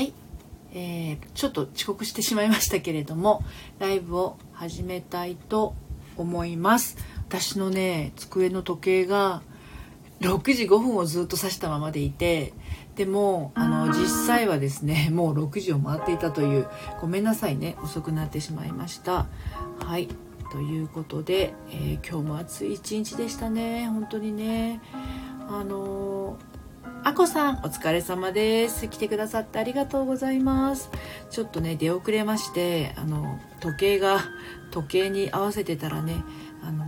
はい、えー、ちょっと遅刻してしまいましたけれどもライブを始めたいと思います。私のね机の時計が6時5分をずっと指したままでいてでもあの実際はですねもう6時を回っていたというごめんなさいね遅くなってしまいました。はい。ということで、えー、今日も暑い一日でしたね本当にね。あのーあこさんお疲れ様です。来てくださってありがとうございます。ちょっとね出遅れましてあの時計が時計に合わせてたらねあの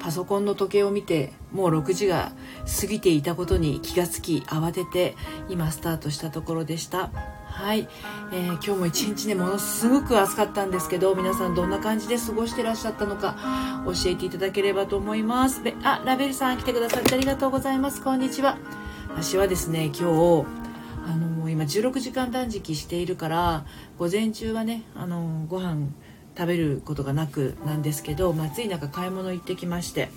パソコンの時計を見てもう6時が過ぎていたことに気がつき慌てて今スタートしたところでした。はい、えー、今日も一日ねものすごく暑かったんですけど皆さんどんな感じで過ごしてらっしゃったのか教えていただければと思います。あラベルさん来てくださってありがとうございます。こんにちは。私はですね今日あの今16時間断食しているから午前中はねあのご飯食べることがなくなんですけど暑い中買い物行ってきまして。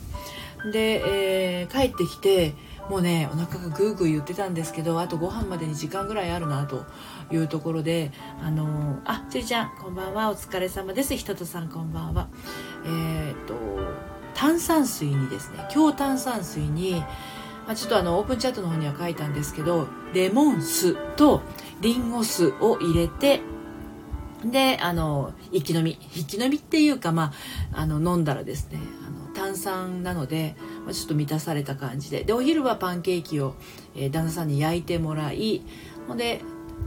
で、えー、帰ってきてもうねお腹がグーグー言ってたんですけどあとご飯までに時間ぐらいあるなというところであのあちりちゃんこんばんはお疲れ様です。ひととさんこんばんは。えー、っと炭酸水にですね強炭酸水にまあ、ちょっとあのオープンチャットの方には書いたんですけどレモン酢とリンゴ酢を入れてであの一気飲み一気飲みっていうか、まあ、あの飲んだらですねあの炭酸なので、まあ、ちょっと満たされた感じででお昼はパンケーキを、えー、旦那さんに焼いてもらいほんで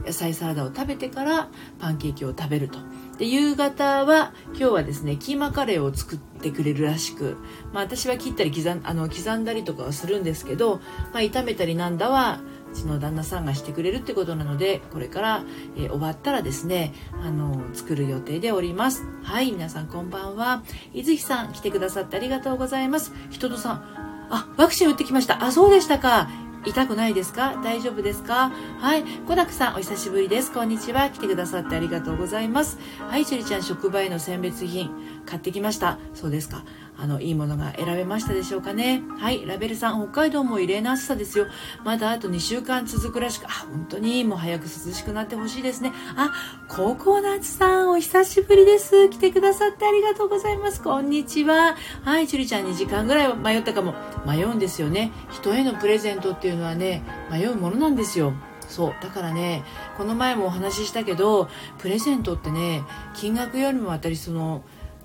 野菜サラダを食べてからパンケーキを食べると。で夕方は今日はですねキーマカレーを作っててくれるらしく、まあ、私は切ったり刻んあの刻んだりとかはするんですけど、まあ、炒めたりなんだはうちの旦那さんがしてくれるってことなのでこれから、えー、終わったらですねあの作る予定でおりますはい皆さんこんばんは伊豆さん来てくださってありがとうございますひととさんあワクチン打ってきましたあそうでしたか痛くないですか？大丈夫ですか？はい。コダクさん、お久しぶりです。こんにちは。来てくださってありがとうございます。はい、チュリちゃん、職場への選別品、買ってきました。そうですか。あのいいものが選べましたでしょうかね。はい。ラベルさん北海道も異例な暑さですよ。まだあと2週間続くらしくあ本当にもう早く涼しくなってほしいですね。あココナッツさんお久しぶりです。来てくださってありがとうございます。こんにちは。はい樹里ちゃん2時間ぐらい迷ったかも。迷うんですよね。人へのプレゼントっていうのはね迷うものなんですよ。そう。だからねこの前もお話ししたけどプレゼントってね金額よりも私その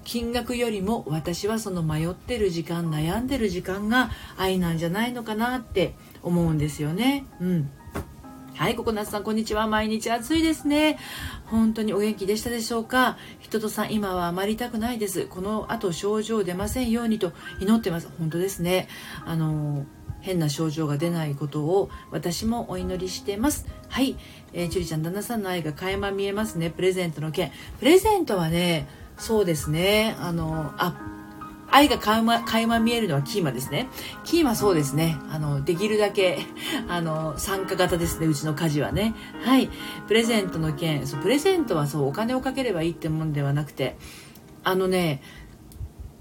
金額よりも私はその迷ってる時間悩んでる時間が愛なんじゃないのかなって思うんですよねうんはい、ココナッツさん、こんにちは。毎日暑いですね。本当にお元気でしたでしょうか？人とさん、今はあまり痛くないです。この後症状出ませんようにと祈ってます。本当ですね。あの変な症状が出ないことを私もお祈りしてます。はい、えー、ちゅりちゃん、旦那さんの愛が垣間見えますね。プレゼントの件。プレゼントはね、そうですねあのあ愛が垣間垣間見えるのはキーマですね。キーマそうですね。あの、できるだけ、あの、参加型ですね。うちの家事はね。はい。プレゼントの件、そう、プレゼントはそう、お金をかければいいってもんではなくて、あのね、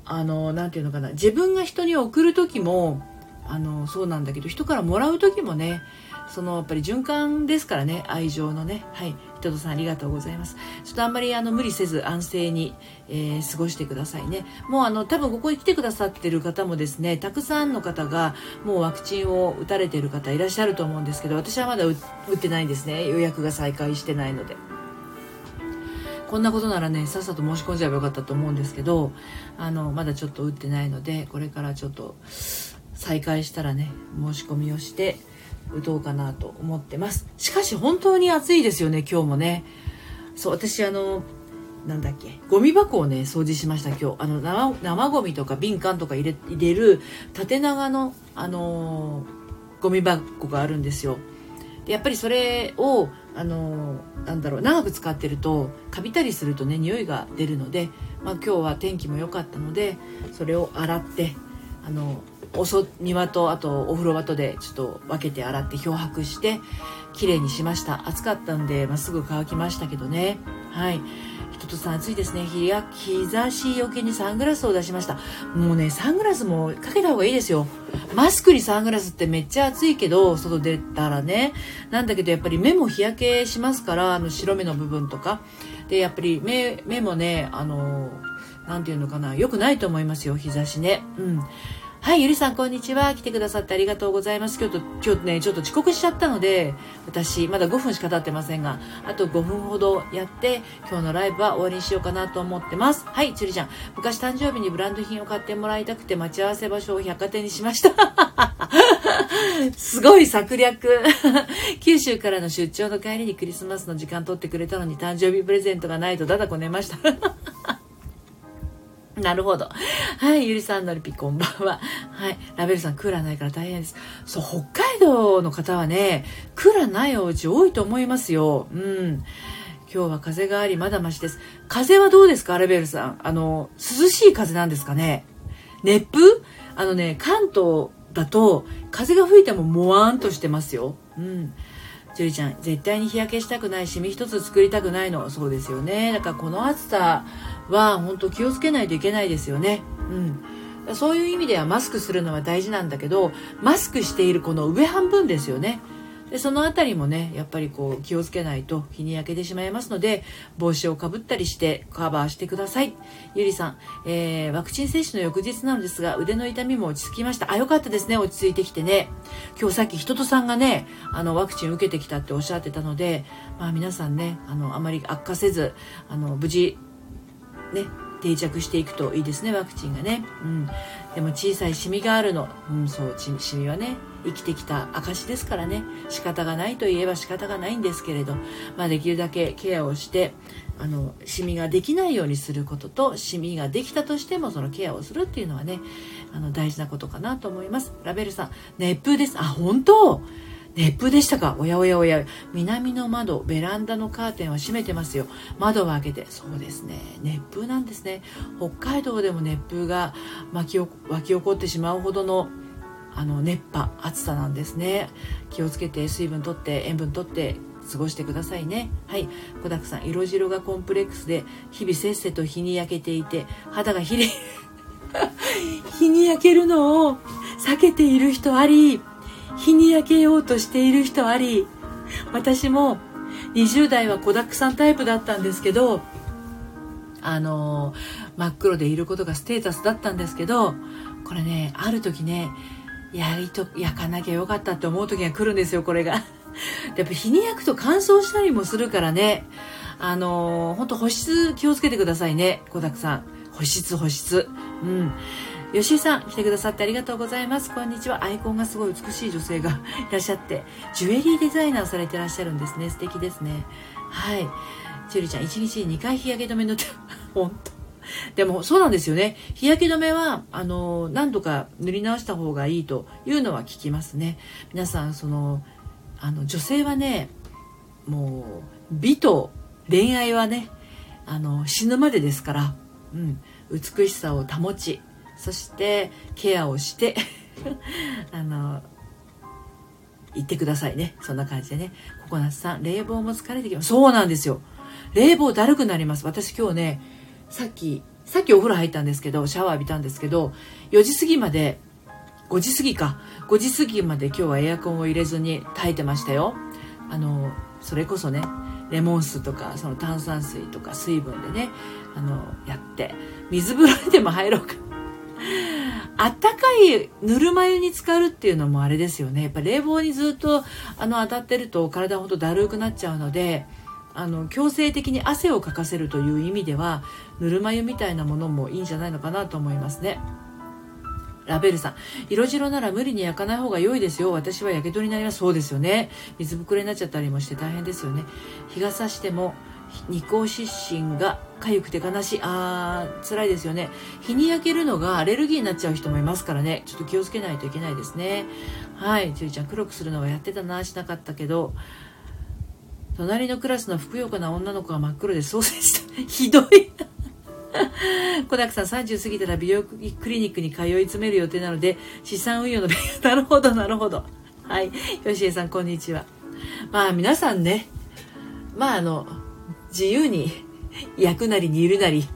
あの、なんていうのかな。自分が人に送る時も、あの、そうなんだけど、人からもらう時もね、そのやっぱり循環ですからね愛情のね。はい。人とさんありがとうございます。ちょっとあんまりあの無理せず安静に、えー、過ごしてくださいね。もうあの多分ここに来てくださってる方もですねたくさんの方がもうワクチンを打たれてる方いらっしゃると思うんですけど私はまだ打ってないんですね。予約が再開してないので。こんなことならねさっさと申し込んじゃえばよかったと思うんですけどあのまだちょっと打ってないのでこれからちょっと再開したらね申し込みをして打とうかなと思ってます。しかし本当に暑いですよね今日もね。そう私あのなんだっけゴミ箱をね掃除しました今日。あの生生ゴミとか瓶缶とか入れ入れる縦長のあのー、ゴミ箱があるんですよ。でやっぱりそれをあのー、なんだろう長く使ってるとカビたりするとね匂いが出るので、まあ、今日は天気も良かったのでそれを洗ってあのーおそ庭とあとお風呂場とでちょっと分けて洗って漂白して綺麗にしました。暑かったんで、まあ、すぐ乾きましたけどね。はい。人とさん暑いですね。日や日差しよけにサングラスを出しました。もうねサングラスもかけた方がいいですよ。マスクにサングラスってめっちゃ暑いけど外出たらね。なんだけどやっぱり目も日焼けしますからあの白目の部分とか。でやっぱり目目もねあの何て言うのかな。良くないと思いますよ日差しね。うん。はい、ゆりさん、こんにちは。来てくださってありがとうございます。今日と、今日ね、ちょっと遅刻しちゃったので、私、まだ5分しか経ってませんが、あと5分ほどやって、今日のライブは終わりにしようかなと思ってます。はい、ちゅりちゃん。昔誕生日にブランド品を買ってもらいたくて、待ち合わせ場所を百貨店にしました。すごい策略。九州からの出張の帰りにクリスマスの時間取ってくれたのに誕生日プレゼントがないとだだこ寝ました。なるほど。はい、ゆりさんのりぴこんばんは。はい、ラベルさんクーラーないから大変です。そう、北海道の方はね、クーラーないお家多いと思いますよ。うん。今日は風があり、まだましです。風はどうですか、ラベルさん？あの、涼しい風なんですかね？熱風？あのね、関東だと、風が吹いてももわーんとしてますよ。うん。ジュリちゃん、絶対に日焼けしたくないシミ一つ作りたくないの。そうですよね。だからこの暑さは本当気をつけないといけないですよね。うん。そういう意味ではマスクするのは大事なんだけど、マスクしているこの上半分ですよね。でその辺りもねやっぱりこう気をつけないと日に焼けてしまいますので帽子をかぶったりしてカバーしてください。ゆりさん、えー、ワクチン接種の翌日なのですが腕の痛みも落ち着きました。あよかったですね。落ち着いてきてね。今日さっき人とさんがねあのワクチン受けてきたっておっしゃってたので、まあ、皆さんねあのあまり悪化せずあの無事ね定着していくといいですねワクチンがね、うん、でも小さいシミがあるの、うん、そうシミはね生きてきた証ですからね。仕方がないといえば仕方がないんですけれど、まあ、できるだけケアをしてあのシミができないようにすることとシミができたとしてもそのケアをするっていうのはねあの大事なことかなと思います。ラベルさん熱風です。あ本当？熱風でしたか？おやおやおや。南の窓ベランダのカーテンは閉めてますよ。窓を開けてそうですね。熱風なんですね。北海道でも熱風が巻き湧き起こってしまうほどのあの熱波暑さなんですね。気をつけて水分とって塩分とって過ごしてくださいね。はい。小沢さん色白がコンプレックスで日々せっせと日に焼けていて肌がひれ 日に焼けるのを避けている人あり。日に焼けようとしている人あり私も20代は子だくさんタイプだったんですけどあの真っ黒でいることがステータスだったんですけどこれねある時ねやりと焼かなきゃよかったって思う時が来るんですよこれが。やっぱ日に焼くと乾燥したりもするからねあのー、ほんと保湿気をつけてくださいね小沢さん。保湿保湿。うん。吉井さん来てくださってありがとうございます。こんにちは。アイコンがすごい美しい女性が いらっしゃってジュエリーデザイナーされてらっしゃるんですね。素敵ですね。はい。チュリちゃん1日に2回日焼け止め塗って本当。でもそうなんですよね。日焼け止めはあの何度か塗り直した方がいいというのは聞きますね。皆さんそのあの女性はねもう美と恋愛はねあの死ぬまでですから、うん、美しさを保ちそしてケアをして あの言ってくださいね。そんな感じでね。ココナッツさん冷房も疲れてきますそうなんですよ。冷房だるくなります。私今日ねさっきさっきお風呂入ったんですけどシャワー浴びたんですけど4時過ぎまで5時過ぎか。5時過ぎまで今日はエアコンを入れずに耐えてましたよ。あのそれこそねレモン酢とかその炭酸水とか水分でねあのやって水風呂でも入ろうかあったかいぬるま湯に浸かるっていうのもあれですよね。やっぱ冷房にずっとあの当たってると体ほんとだるくなっちゃうのであの強制的に汗をかかせるという意味ではぬるま湯みたいなものもいいんじゃないのかなと思いますね。ラベルさん色白なら無理に焼かない方が良いですよ。私はやけどになります。そうですよね。水ぶくれになっちゃったりもして大変ですよね。日が差しても二光湿疹が痒くて悲しい。あー辛いですよね。日に焼けるのがアレルギーになっちゃう人もいますからね。ちょっと気をつけないといけないですね。はい。樹里ちゃん黒くするのはやってたなしなかったけど。隣のクラスのふくよかな女の子が真っ黒でソーセージした。ひどい。小沢さん30過ぎたら美容クリニックに通い詰める予定なので資産運用の勉強。なるほどなるほど。はい。吉江さんこんにちは。まあ皆さんね。まああの自由に焼くなり煮るなり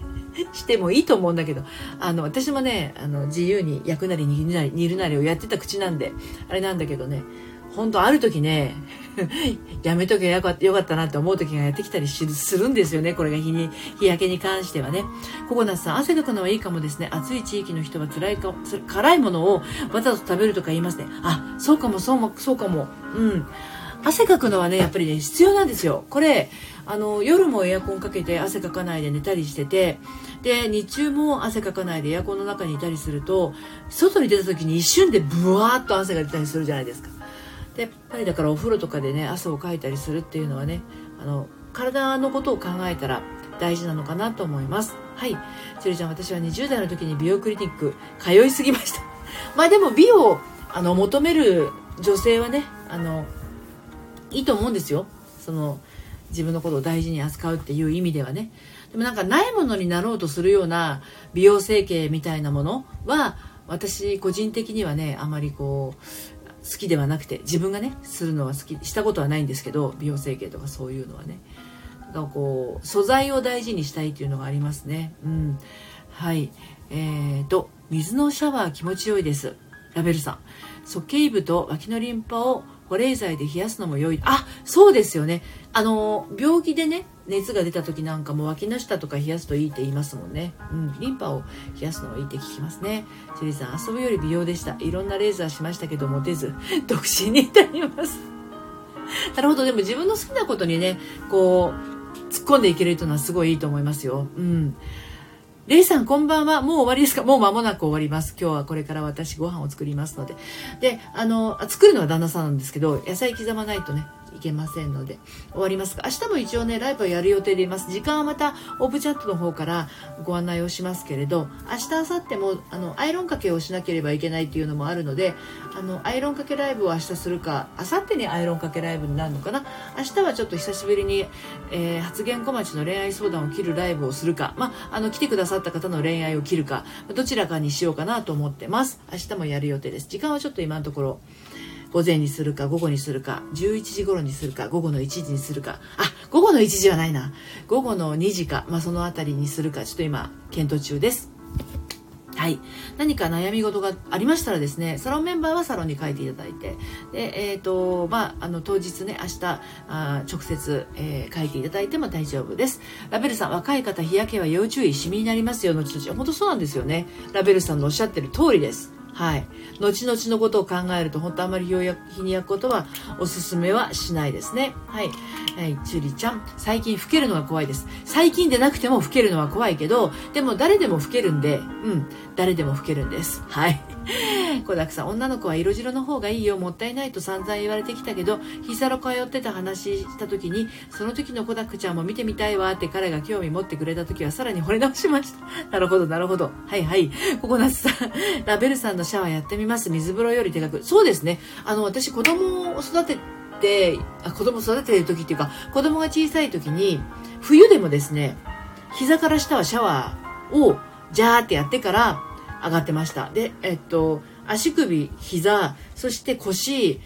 してもいいと思うんだけどあの私もねあの自由に焼くなり煮るなり煮るなりをやってた口なんであれなんだけどね本当ある時ね やめとけばよかったなって思う時がやってきたりするんですよねこれが日に日焼けに関してはね。ココナッツさん汗かくのはいいかもですね。暑い地域の人は辛いか辛いものをわざと食べるとか言いますね。あそうかもそうもそうかも。うん。汗かくのはねやっぱりね必要なんですよ。これあの夜もエアコンかけて汗かかないで寝たりしててで日中も汗かかないでエアコンの中にいたりすると外に出た時に一瞬でブワーッと汗が出たりするじゃないですか。でやっぱりだからお風呂とかでね汗をかいたりするっていうのはねあの体のことを考えたら大事なのかなと思います。はい。ちゅりちゃん私は20代の時に美容クリニック通いすぎました。まあでも美をあの求める女性はねあのいいと思うんですよ。その自分のことを大事に扱うっていう意味ではね。でもなんかないものになろうとするような美容整形みたいなものは私個人的にはねあまりこう好きではなくて自分がねするのは好きしたことはないんですけど美容整形とかそういうのはね。がこう素材を大事にしたいっていうのがありますね。うん。はい。えーと水のシャワー気持ちよいです。ラベルさん。鼠径部と脇のリンパを保冷剤で冷やすのも良い。あそうですよね。あの病気でね熱が出た時なんかも脇の下とか冷やすといいって言いますもんね、うん、リンパを冷やすのもいいって聞きますね。シリさん遊ぶより美容でした。いろんなレーザーしましたけどモテず 独身に至ります。なるほど。でも自分の好きなことにねこう突っ込んでいけるというのはすごいいいと思いますよ。うん。レイさんこんばんは。もう終わりですか？もう間もなく終わります。今日はこれから私ご飯を作りますので。で、あの、作るのは旦那さんなんですけど、野菜刻まないとね、いけませんので終わりますが明日も一応ねライブをやる予定でいます。時間はまたオープンチャットの方からご案内をしますけれど明日明後日もあのアイロンかけをしなければいけないっていうのもあるのであのアイロンかけライブを明日するか明後日にアイロンかけライブになるのかな。明日はちょっと久しぶりに、えー、発言小町の恋愛相談を切るライブをするか、まあ、あの来てくださった方の恋愛を切るかどちらかにしようかなと思ってます。明日もやる予定です。時間はちょっと今のところ午前にするか午後にするか11時頃にするか午後の1時にするかあ午後の1時はないな午後の2時か、まあ、その辺りにするかちょっと今検討中ですはい。何か悩み事がありましたらですね、サロンメンバーはサロンに書いていただいて、で、えっ、ー、と、まあ、あの、当日ね、明日、あ直接、えー、書いていただいても大丈夫です。ラベルさん、若い方、日焼けは要注意、シミになりますよ、後々。本当そうなんですよね。ラベルさんのおっしゃってる通りです。はい、後々のことを考えると本当あまり日に焼くことはおすすめはしないですね。はい、はい、チュリちゃん。最近老けるのが怖いです。最近でなくても老けるのは怖いけどでも誰でも老けるんでうん。誰でも老けるんです。はい。小沢さん女の子は色白の方がいいよ。もったいないと散々言われてきたけどヒサロ通ってた話した時にその時の小沢ちゃんも見てみたいわって彼が興味持ってくれた時はさらに惚れ直しました。なるほどなるほど。はいはい。ココナッツさん。ラベルさんのシャワーやってみます。水風呂より手く。そうですね。あの私子供を育ててあ子供育ててる時っていうか子供が小さい時に冬でもですね膝から下はシャワーをジャーってやってから上がってました。でえっと足首膝そして腰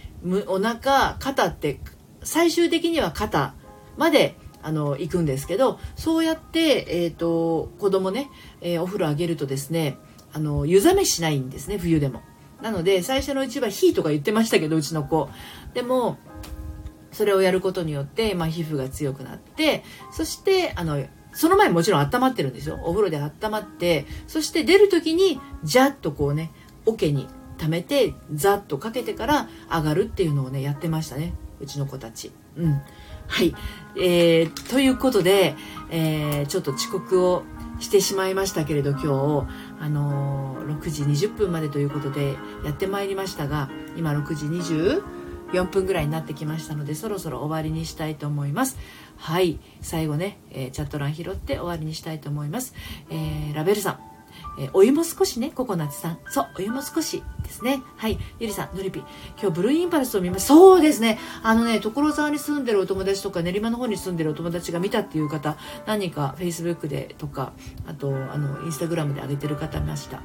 お腹肩って最終的には肩まであの行くんですけどそうやって、えーと、子供ね、えー、お風呂あげるとですねあの湯冷めしないんですね冬でも。なので最初のうちは火とか言ってましたけどうちの子。でもそれをやることによって、まあ、皮膚が強くなってそしてあのその前もちろん温まってるんですよ。お風呂で温まってそして出る時にジャッとこうね桶に溜めてザッとかけてから上がるっていうのをねやってましたねうちの子たち。うん。はい、えー、ということで、えー、ちょっと遅刻をしてしまいましたけれど今日、あのー、6時20分までということでやってまいりましたが今6時24分ぐらいになってきましたのでそろそろ終わりにしたいと思います。はい最後ね、えー、チャット欄拾って終わりにしたいと思います、えー、ラベルさん。えー、お湯も少しね、ココナッツさん。そう、お湯も少しですね。はい。ゆりさん、のりぴ。今日ブルーインパルスを見ます。そうですね。あのね、所沢に住んでるお友達とか、練馬の方に住んでるお友達が見たっていう方、何人か Facebook でとか、あと、あの、インスタグラムで上げてる方いました。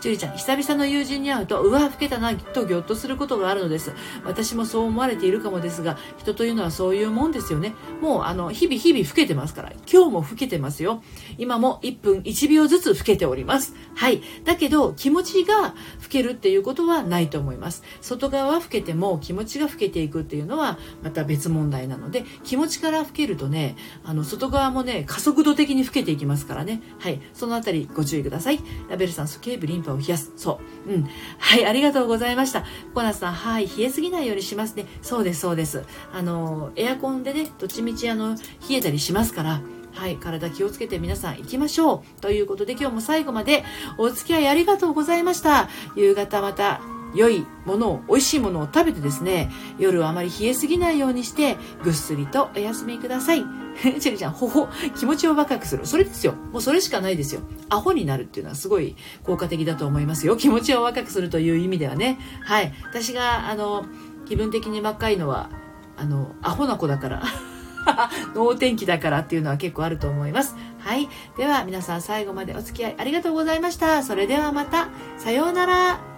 ジュリちゃん、久々の友人に会うと、うわ、老けたな、とぎょっとすることがあるのです。私もそう思われているかもですが、人というのはそういうもんですよね。もう、あの、日々日々老けてますから、今日も老けてますよ。今も1分1秒ずつ老けてております。はい。だけど、気持ちが老けるっていうことはないと思います。外側は老けても気持ちが老けていくっていうのはまた別問題なので気持ちから老けるとねあの外側もね加速度的に老けていきますからね。はい。そのあたりご注意ください。ラベルさん鼠径部リンパを冷やす。そう。うん。はい。ありがとうございました。コナさんはい。冷えすぎないようにしますね。そうですそうです。あのエアコンでねどっちみちあの冷えたりしますからはい、体気をつけて皆さん行きましょう。ということで今日も最後までお付き合いありがとうございました。夕方また良いものを、美味しいものを食べてですね、夜はあまり冷えすぎないようにして、ぐっすりとお休みください。チェリちゃん、ほほ、気持ちを若くする。それですよ。もうそれしかないですよ。アホになるっていうのはすごい効果的だと思いますよ。気持ちを若くするという意味ではね。はい。私が、あの、気分的に若いのは、あの、アホな子だから。能天気だからっていうのは結構あると思います。はい。では皆さん最後までお付き合いありがとうございました。それではまた。さようなら。